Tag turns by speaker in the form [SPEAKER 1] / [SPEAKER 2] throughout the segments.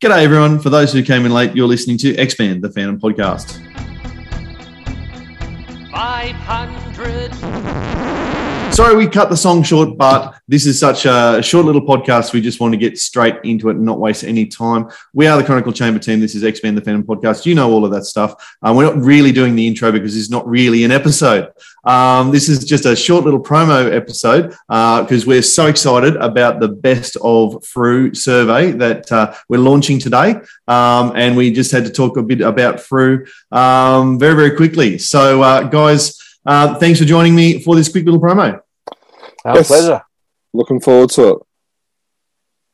[SPEAKER 1] G'day, everyone. For those who came in late, you're listening to Expand, the Phantom podcast.
[SPEAKER 2] 500.
[SPEAKER 1] Sorry, we cut the song short, but this is such a short little podcast. We just want to get straight into it and not waste any time. We are the Chronicle Chamber team. This is X Men the Phantom podcast. You know all of that stuff. Um, we're not really doing the intro because it's not really an episode. Um, this is just a short little promo episode because uh, we're so excited about the best of Frew survey that uh, we're launching today. Um, and we just had to talk a bit about Frew um, very, very quickly. So, uh, guys, uh, thanks for joining me for this quick little promo.
[SPEAKER 3] Our yes. pleasure. Looking forward to it.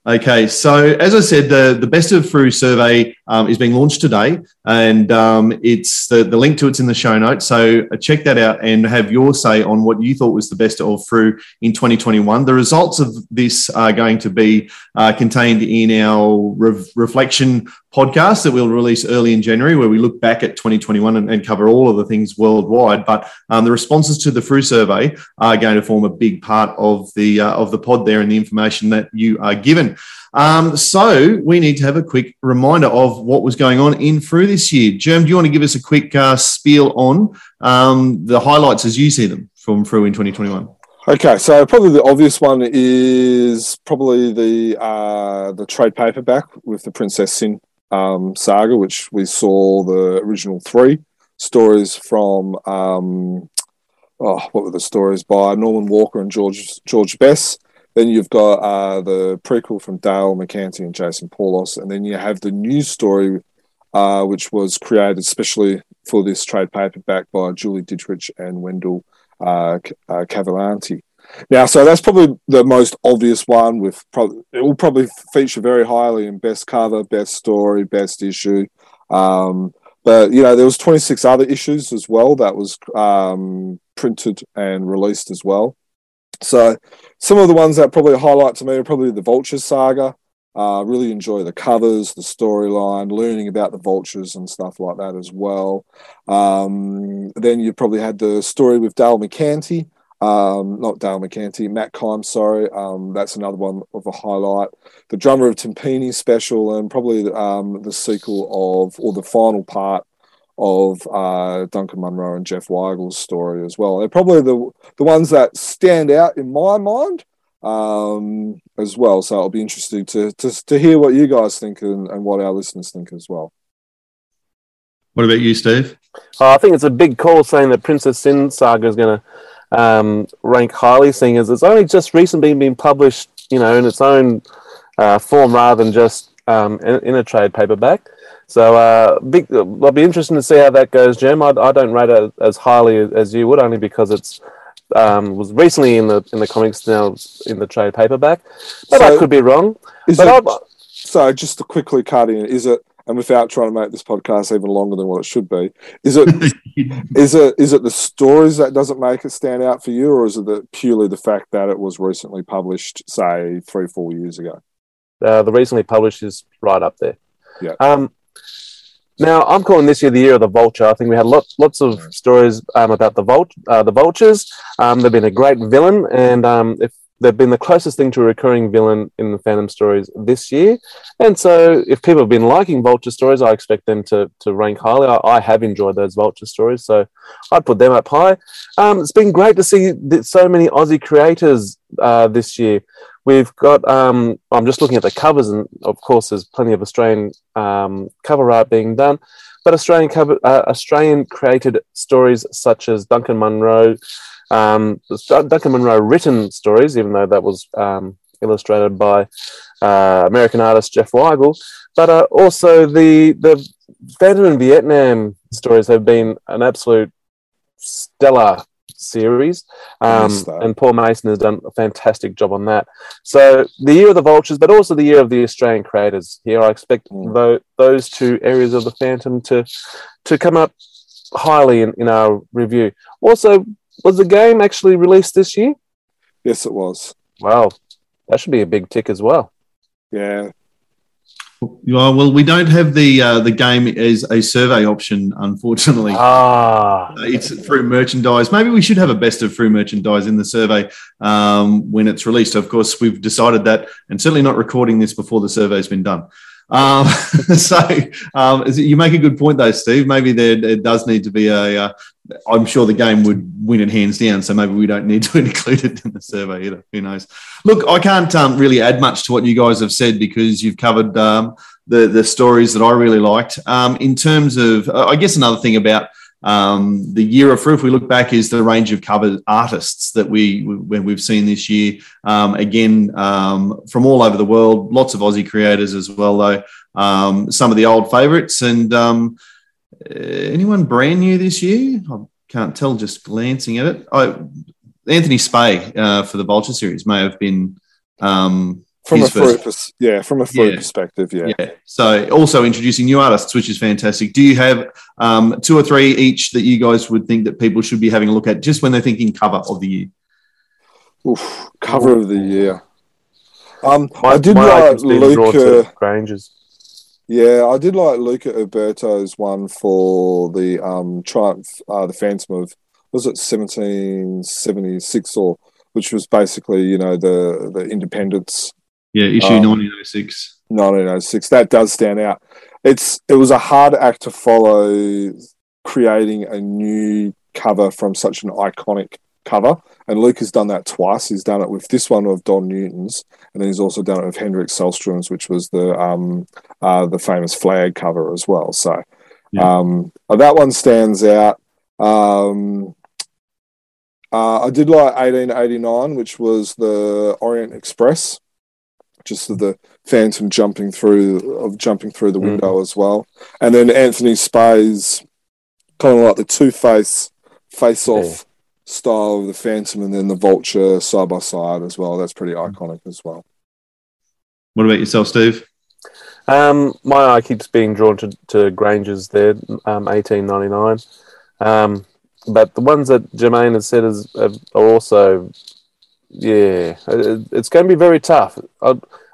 [SPEAKER 1] Okay, so as I said, the, the Best of Frew survey um, is being launched today, and um, it's the, the link to it's in the show notes. So uh, check that out and have your say on what you thought was the best of Frew in 2021. The results of this are going to be uh, contained in our re- reflection podcast that we'll release early in January, where we look back at 2021 and, and cover all of the things worldwide. But um, the responses to the Frew survey are going to form a big part of the uh, of the pod there and the information that you are given. Um, so we need to have a quick reminder of what was going on in Frew this year. Germ, do you want to give us a quick uh, spiel on um, the highlights as you see them from Frew in 2021?
[SPEAKER 3] Okay, so probably the obvious one is probably the uh, the trade paperback with the Princess Sin um, saga, which we saw the original three stories from. Um, oh, what were the stories by Norman Worker and George George Bess? Then you've got uh, the prequel from Dale McCanty and Jason Paulos, and then you have the news story, uh, which was created especially for this trade paperback by Julie Ditrich and Wendell uh, uh Cavalcanti. Now, so that's probably the most obvious one. With probably, it will probably feature very highly in best cover, best story, best issue. Um, but you know, there was 26 other issues as well that was um, printed and released as well. So some of the ones that probably highlight to me are probably the Vultures saga. Uh, really enjoy the covers, the storyline, learning about the vultures and stuff like that as well. Um, then you probably had the story with Dale McCanty, um, not Dale McCanty, Matt Kime, sorry. Um, that's another one of a highlight. The Drummer of Timpani special, and probably um, the sequel of, or the final part of uh, Duncan Munro and Jeff Weigel's story as well. They're probably the, the ones that stand out in my mind um, as well. So it'll be interesting to, to, to hear what you guys think and, and what our listeners think as well.
[SPEAKER 1] What about you, Steve?
[SPEAKER 4] Uh, I think it's a big call saying that Princess Sin saga is going to um, rank highly, seeing as it's only just recently been published, you know, in its own uh, form rather than just um, in, in, a trade paperback. So, uh, big, I'll be interested to see how that goes, Jim. I, I don't rate it as highly as you would, only because it's um, was recently in the in the comics now in the trade paperback. But so I could be wrong.
[SPEAKER 3] But it, so, just to quickly cut in, is it and without trying to make this podcast even longer than what it should be, is it is it is it the stories that doesn't make it stand out for you, or is it the, purely the fact that it was recently published, say three four years ago?
[SPEAKER 4] Uh, the recently published is right up there.
[SPEAKER 3] Yeah.
[SPEAKER 4] Um, now I'm calling this year the year of the vulture. I think we had lots lots of stories um, about the vult uh, the vultures. Um, they've been a great villain, and um, if they've been the closest thing to a recurring villain in the Phantom stories this year. And so, if people have been liking Vulture stories, I expect them to, to rank highly. I, I have enjoyed those Vulture stories, so I'd put them up high. Um, it's been great to see so many Aussie creators uh, this year. We've got, um, I'm just looking at the covers, and of course, there's plenty of Australian um, cover art being done. But Australian cover, uh, Australian created stories such as Duncan Munro, um, Duncan Munro written stories, even though that was um, illustrated by uh, American artist Jeff Weigel, but uh, also the the Phantom in Vietnam stories have been an absolute stellar series, um, and Paul Mason has done a fantastic job on that. So the year of the vultures, but also the year of the Australian creators. Here, I expect mm. those two areas of the Phantom to to come up highly in, in our review. Also, was the game actually released this year?
[SPEAKER 3] Yes, it was.
[SPEAKER 4] Wow, that should be a big tick as well.
[SPEAKER 3] Yeah.
[SPEAKER 1] Well, we don't have the uh, the game as a survey option, unfortunately.
[SPEAKER 4] Ah,
[SPEAKER 1] it's through merchandise. Maybe we should have a best of Frew merchandise in the survey um, when it's released. Of course, we've decided that, and certainly not recording this before the survey's been done. Um, so um, you make a good point, though, Steve. Maybe there, there does need to be a. Uh, I'm sure the game would win it hands down, so maybe we don't need to include it in the survey either. Who knows? Look, I can't um, really add much to what you guys have said because you've covered um, the the stories that I really liked. Um, in terms of, uh, I guess another thing about um, the year of Frew, if we look back, is the range of cover artists that we we've seen this year. Um, again, um, from all over the world, lots of Aussie creators as well, though. Um, some of the old favourites, and um, uh, anyone brand new this year? I can't tell just glancing at it. I, Anthony Spay uh, for the Vulture series may have been um,
[SPEAKER 3] from
[SPEAKER 1] his
[SPEAKER 3] a Frew,
[SPEAKER 1] first-
[SPEAKER 3] pers- yeah, from a Frew
[SPEAKER 1] Yeah.
[SPEAKER 3] perspective, yeah.
[SPEAKER 1] yeah. So also introducing new artists, which is fantastic. Do you have um, two or three each that you guys would think that people should be having a look at just when they're thinking cover of the year?
[SPEAKER 3] Oof, cover of the year. Um,
[SPEAKER 4] My,
[SPEAKER 3] I did
[SPEAKER 4] my
[SPEAKER 3] like
[SPEAKER 4] items being drawn to
[SPEAKER 3] Luca.
[SPEAKER 4] Granger's.
[SPEAKER 3] Yeah, I did like Luca Alberto's one for the um Triumph, uh, the Phantom of was it seventeen seventy six or which was basically you know the the Independence
[SPEAKER 1] Yeah, issue
[SPEAKER 3] Um,
[SPEAKER 1] 1906.
[SPEAKER 3] 1906. That does stand out. It's it was a hard act to follow, creating a new cover from such an iconic cover. And Luke has done that twice. He's done it with this one of Don Newton's, and then he's also done it with Hendrik Selstrom's, which was the um uh, the famous flag cover as well. So
[SPEAKER 1] Yeah.
[SPEAKER 3] um, uh, that one stands out. Um, uh, I did like 1889, which was the Orient Express, just the Phantom jumping through of jumping through the
[SPEAKER 4] Mm.
[SPEAKER 3] window as well, and then Anthony Spay's kind of like the Two Face face off
[SPEAKER 4] Yeah.
[SPEAKER 3] Style of the Phantom, and then the Vulture side by side as well. That's pretty iconic as well.
[SPEAKER 1] What about yourself, Steve?
[SPEAKER 4] Um, my eye keeps being drawn to, to Granger's there, um, eighteen ninety nine. Um, but the ones that Jermaine has said is are also, yeah, it, it's going to be very tough. I,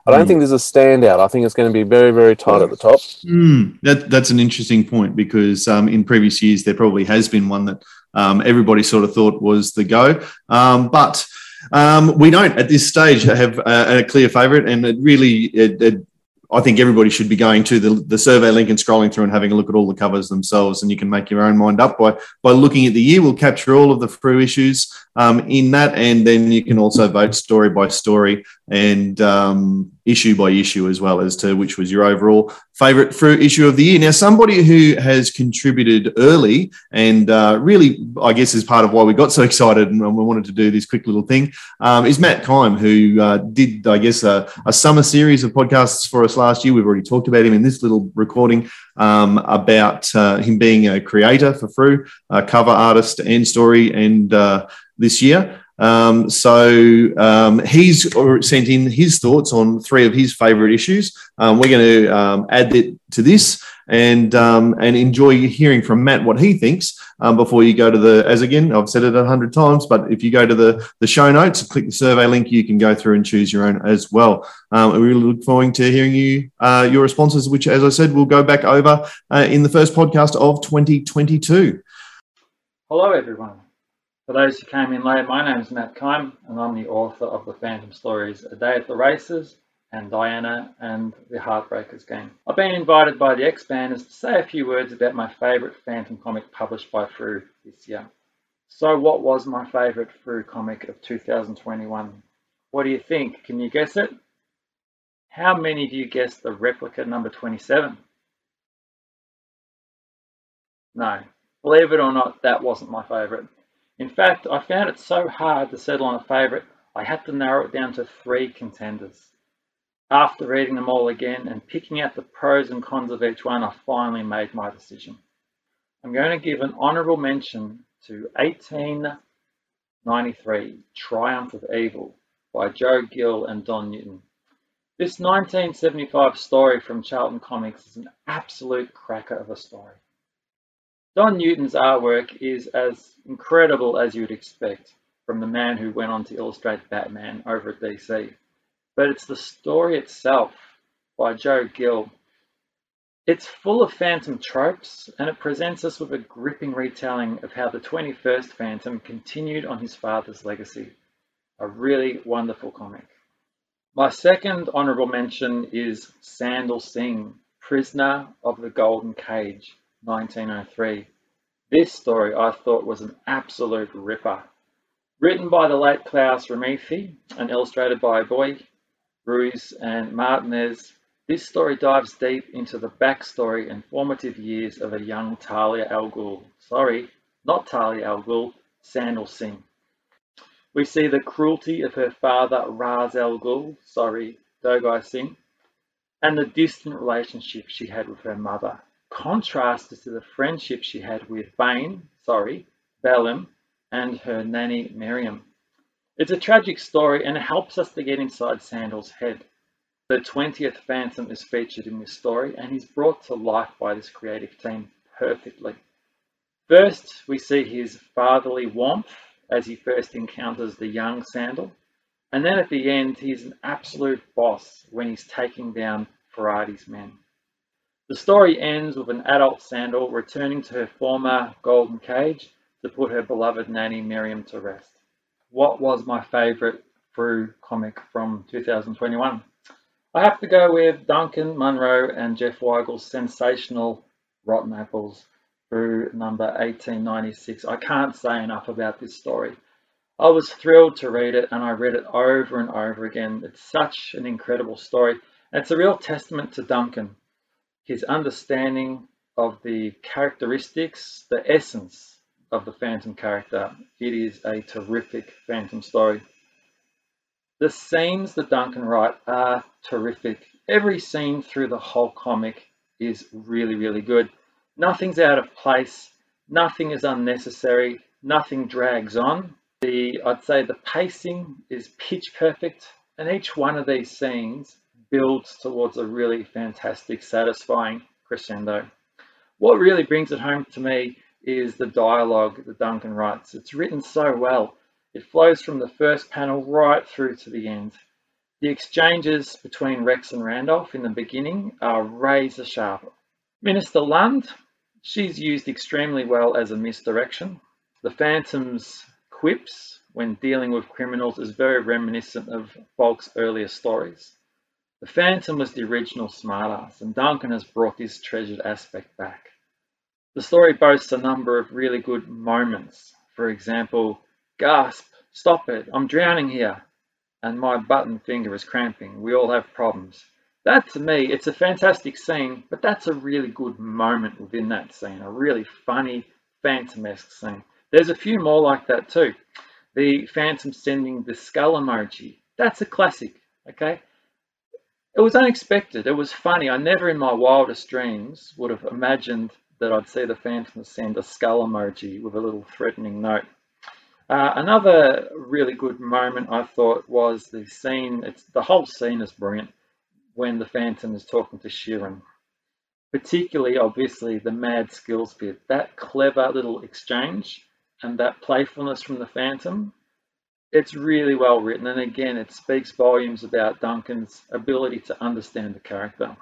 [SPEAKER 4] I don't
[SPEAKER 1] Hmm.
[SPEAKER 4] think there's a standout. I think it's going to be very, very tight at the top.
[SPEAKER 1] Hmm, that, that's an interesting point because um, in previous years there probably has been one that um, everybody sort of thought was the go, um, but um, we don't at this stage have a, a clear favourite, and it really, it, it, I think everybody should be going to the, the survey link and scrolling through and having a look at all the covers themselves, and you can make your own mind up by by looking at the year. We'll capture all of the Frew issues um, in that, and then you can also vote story by story and um, issue by issue as well as to which was your overall favourite Frew issue of the year. Now, somebody who has contributed early and uh, really, I guess, is part of why we got so excited and we wanted to do this quick little thing um, is Matt Kime, who uh, did, I guess, a, a summer series of podcasts for us last year. We've already talked about him in this little recording um, about uh, him being a creator for Frew, a cover artist and story, and uh, this year. Um, so um, he's sent in his thoughts on three of his favourite issues. Um, we're going to um, add it to this and um, and enjoy hearing from Matt what he thinks um, before you go to the. As again, I've said it a hundred times, but if you go to the the show notes click the survey link, you can go through and choose your own as well. Um, we really look forward to hearing you uh, your responses, which, as I said, we'll go back over uh, in the first podcast of 2022.
[SPEAKER 5] Hello, everyone. For those who came in late, my name is Matt Kime, and I'm the author of the Phantom Stories A Day at the Races and Diana and the Heartbreakers game. I've been invited by the Expanders to say a few words about my favourite Phantom comic published by Frew this year. So, what was my favourite Frew comic of 2021? What do you think? Can you guess it? How many do you guess the replica number 27? No. Believe it or not, that wasn't my favourite. In fact, I found it so hard to settle on a favourite, I had to narrow it down to three contenders. After reading them all again and picking out the pros and cons of each one, I finally made my decision. I'm going to give an honourable mention to 1893 Triumph of Evil by Joe Gill and Don Newton. This 1975 story from Charlton Comics is an absolute cracker of a story. Don Newton's artwork is as incredible as you'd expect from the man who went on to illustrate Batman over at DC. But it's the story itself by Joe Gill. It's full of Phantom tropes and it presents us with a gripping retelling of how the 21st Phantom continued on his father's legacy. A really wonderful comic. My second honourable mention is Sandal Singh, Prisoner of the Golden Cage, 1903. This story I thought was an absolute ripper. Written by the late Claes Reimerthi and illustrated by Boy, Ruiz and Martinez, this story dives deep into the backstory and formative years of a young Talia Al Ghul. Sorry, not Talia Al Ghul, Sandal Singh. We see the cruelty of her father Ra's Al Ghul, sorry, Dogai Singh, and the distant relationship she had with her mother, contrasted to the friendship she had with Bane, sorry, Belim, and her nanny Miriam. It's a tragic story and it helps us to get inside Sandal's head. The 20th Phantom is featured in this story and he's brought to life by this creative team perfectly. First, we see his fatherly warmth as he first encounters the young Sandal, and then at the end, he's an absolute boss when he's taking down Ferrati's men. The story ends with an adult Sandal returning to her former golden cage to put her beloved nanny Miriam to rest. What was my favourite Frew comic from 2021? I have to go with Duncan Munro and Jeff Weigel's sensational Rotten Apples Frew number 1896. I can't say enough about this story. I was thrilled to read it and I read it over and over again. It's such an incredible story. It's a real testament to Duncan, his understanding of the characteristics, the essence of the Phantom character. It is a terrific Phantom story. The scenes that Duncan writes are terrific. Every scene through the whole comic is really, really good. Nothing's out of place, nothing is unnecessary, nothing drags on. The I'd say the pacing is pitch perfect, and each one of these scenes builds towards a really fantastic, satisfying crescendo. What really brings it home to me is the dialogue that Duncan writes. It's written so well. It flows from the first panel right through to the end. The exchanges between Rex and Randolph in the beginning are razor sharp. Minister Lund, she's used extremely well as a misdirection. The Phantom's quips when dealing with criminals is very reminiscent of Falk's earlier stories. The Phantom was the original smartass, and Duncan has brought this treasured aspect back. The story boasts a number of really good moments. For example, gasp, stop it, I'm drowning here, and my button finger is cramping. We all have problems. That to me, it's a fantastic scene, but that's a really good moment within that scene, a really funny, phantom-esque scene. There's a few more like that too. The Phantom sending the skull emoji, that's a classic, okay? It was unexpected, it was funny. I never in my wildest dreams would have imagined that I'd see the Phantom send a skull emoji with a little threatening note. Uh, another really good moment I thought was the scene, it's the whole scene is brilliant when the Phantom is talking to Sheeran. Particularly, obviously, the mad skills bit. That clever little exchange and that playfulness from the Phantom, it's really well written. And again, it speaks volumes about Duncan's ability to understand the character.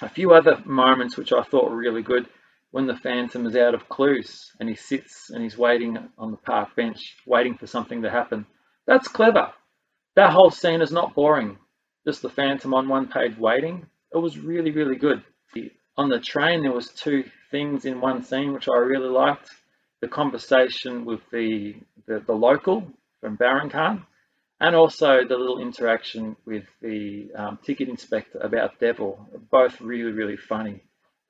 [SPEAKER 5] A few other moments which I thought were really good when the Phantom is out of clues and he sits and he's waiting on the park bench, waiting for something to happen. That's clever. That whole scene is not boring. Just the Phantom on one page waiting. It was really, really good. On the train, there was two things in one scene which I really liked. The conversation with the, the, the local from Baron Khan and also the little interaction with the um, ticket inspector about Devil. Both really, really funny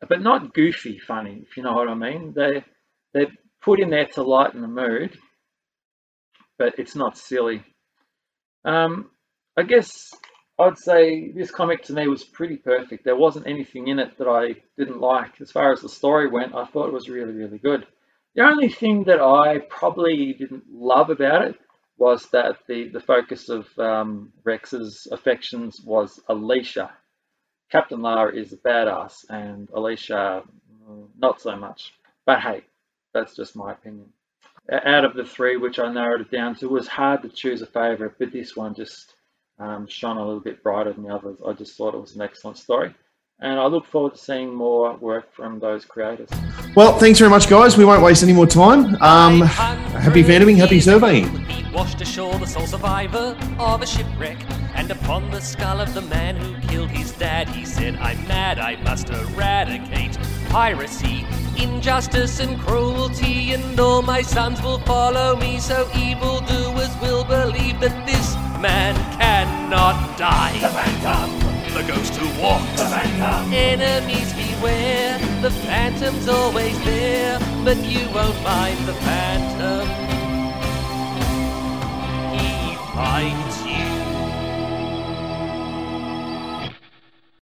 [SPEAKER 5] but not goofy funny, if you know what I mean. They they're put in there to lighten the mood, but it's not silly. Um, I guess I'd say this comic to me was pretty perfect. There wasn't anything in it that I didn't like. As far as the story went, I thought it was really, really good. The only thing that I probably didn't love about it was that the, the focus of um, Rex's affections was Alicia. Captain Lara is a badass and Alicia mm, not so much. But hey, that's just my opinion. Out of the three, which I narrowed it down to, it was hard to choose a favourite, but this one just um, shone a little bit brighter than the others. I just thought it was an excellent story. And I look forward to seeing more work from those creators.
[SPEAKER 1] Well, thanks very much, guys. We won't waste any more time. Um, happy fandoming, happy surveying.
[SPEAKER 2] He washed ashore the sole survivor of a shipwreck, and upon the skull of the man who killed his dad, he said, I'm mad, I must eradicate piracy, injustice, and cruelty, and all my sons will follow me, so evildoers will believe that this man cannot die. The goes to war. The Phantom! Enemies beware, the Phantom's always there, but you won't mind the Phantom. He fights.